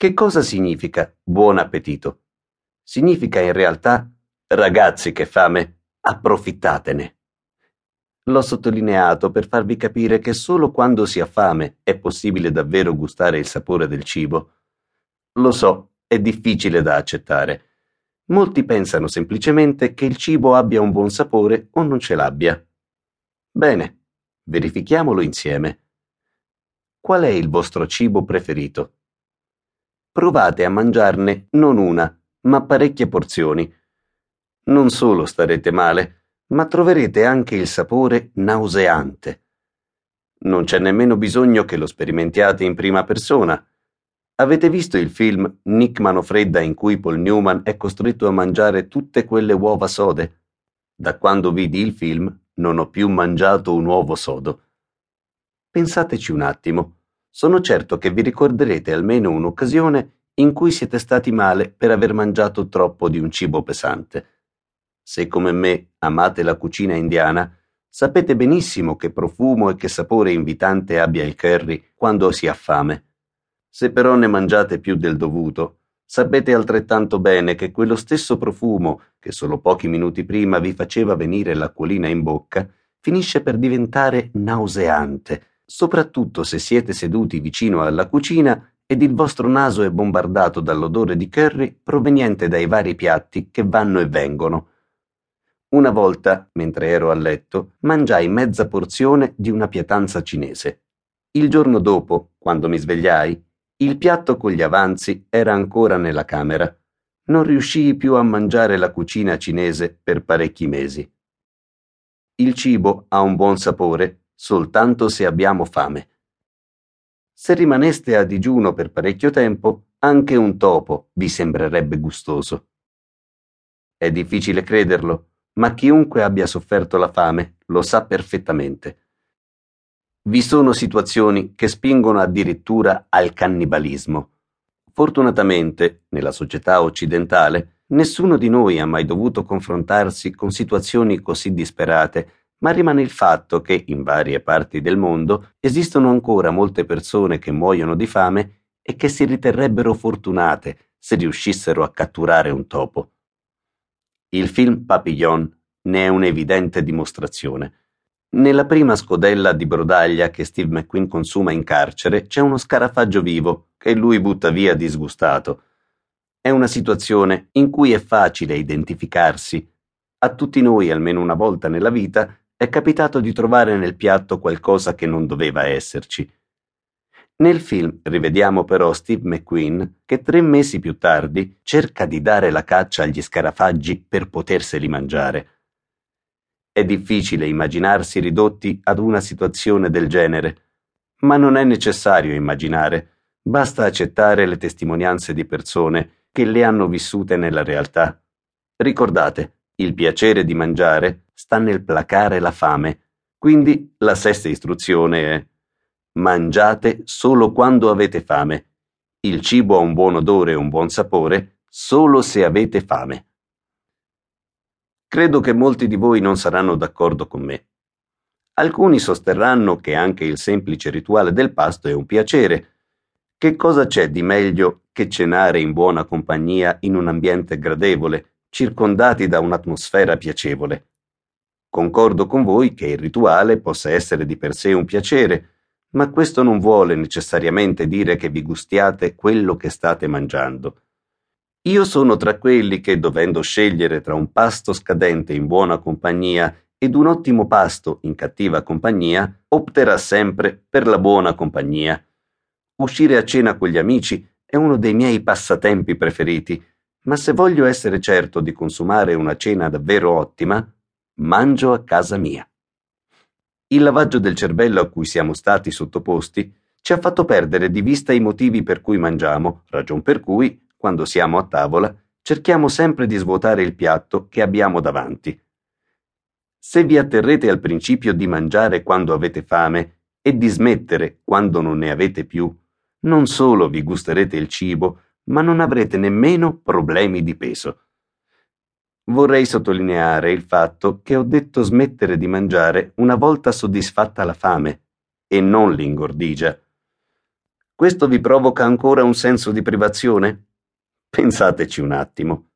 Che cosa significa buon appetito? Significa in realtà ragazzi che fame, approfittatene. L'ho sottolineato per farvi capire che solo quando si ha fame è possibile davvero gustare il sapore del cibo. Lo so, è difficile da accettare. Molti pensano semplicemente che il cibo abbia un buon sapore o non ce l'abbia. Bene, verifichiamolo insieme. Qual è il vostro cibo preferito? Provate a mangiarne non una, ma parecchie porzioni. Non solo starete male, ma troverete anche il sapore nauseante. Non c'è nemmeno bisogno che lo sperimentiate in prima persona. Avete visto il film Nick Manofredda in cui Paul Newman è costretto a mangiare tutte quelle uova sode? Da quando vidi il film non ho più mangiato un uovo sodo. Pensateci un attimo. Sono certo che vi ricorderete almeno un'occasione in cui siete stati male per aver mangiato troppo di un cibo pesante. Se come me amate la cucina indiana, sapete benissimo che profumo e che sapore invitante abbia il curry quando si ha fame. Se però ne mangiate più del dovuto, sapete altrettanto bene che quello stesso profumo che solo pochi minuti prima vi faceva venire l'acquolina in bocca, finisce per diventare nauseante soprattutto se siete seduti vicino alla cucina ed il vostro naso è bombardato dall'odore di curry proveniente dai vari piatti che vanno e vengono. Una volta, mentre ero a letto, mangiai mezza porzione di una pietanza cinese. Il giorno dopo, quando mi svegliai, il piatto con gli avanzi era ancora nella camera. Non riuscii più a mangiare la cucina cinese per parecchi mesi. Il cibo ha un buon sapore soltanto se abbiamo fame. Se rimaneste a digiuno per parecchio tempo, anche un topo vi sembrerebbe gustoso. È difficile crederlo, ma chiunque abbia sofferto la fame lo sa perfettamente. Vi sono situazioni che spingono addirittura al cannibalismo. Fortunatamente, nella società occidentale, nessuno di noi ha mai dovuto confrontarsi con situazioni così disperate ma rimane il fatto che in varie parti del mondo esistono ancora molte persone che muoiono di fame e che si riterrebbero fortunate se riuscissero a catturare un topo. Il film Papillon ne è un'evidente dimostrazione. Nella prima scodella di brodaglia che Steve McQueen consuma in carcere c'è uno scarafaggio vivo che lui butta via disgustato. È una situazione in cui è facile identificarsi. A tutti noi, almeno una volta nella vita, è capitato di trovare nel piatto qualcosa che non doveva esserci. Nel film rivediamo però Steve McQueen che tre mesi più tardi cerca di dare la caccia agli scarafaggi per poterseli mangiare. È difficile immaginarsi ridotti ad una situazione del genere, ma non è necessario immaginare, basta accettare le testimonianze di persone che le hanno vissute nella realtà. Ricordate, il piacere di mangiare sta nel placare la fame. Quindi la sesta istruzione è mangiate solo quando avete fame. Il cibo ha un buon odore e un buon sapore solo se avete fame. Credo che molti di voi non saranno d'accordo con me. Alcuni sosterranno che anche il semplice rituale del pasto è un piacere. Che cosa c'è di meglio che cenare in buona compagnia in un ambiente gradevole, circondati da un'atmosfera piacevole? Concordo con voi che il rituale possa essere di per sé un piacere, ma questo non vuole necessariamente dire che vi gustiate quello che state mangiando. Io sono tra quelli che, dovendo scegliere tra un pasto scadente in buona compagnia ed un ottimo pasto in cattiva compagnia, opterà sempre per la buona compagnia. Uscire a cena con gli amici è uno dei miei passatempi preferiti, ma se voglio essere certo di consumare una cena davvero ottima, mangio a casa mia. Il lavaggio del cervello a cui siamo stati sottoposti ci ha fatto perdere di vista i motivi per cui mangiamo, ragion per cui, quando siamo a tavola, cerchiamo sempre di svuotare il piatto che abbiamo davanti. Se vi atterrete al principio di mangiare quando avete fame e di smettere quando non ne avete più, non solo vi gusterete il cibo, ma non avrete nemmeno problemi di peso. Vorrei sottolineare il fatto che ho detto smettere di mangiare una volta soddisfatta la fame, e non l'ingordigia. Questo vi provoca ancora un senso di privazione? Pensateci un attimo.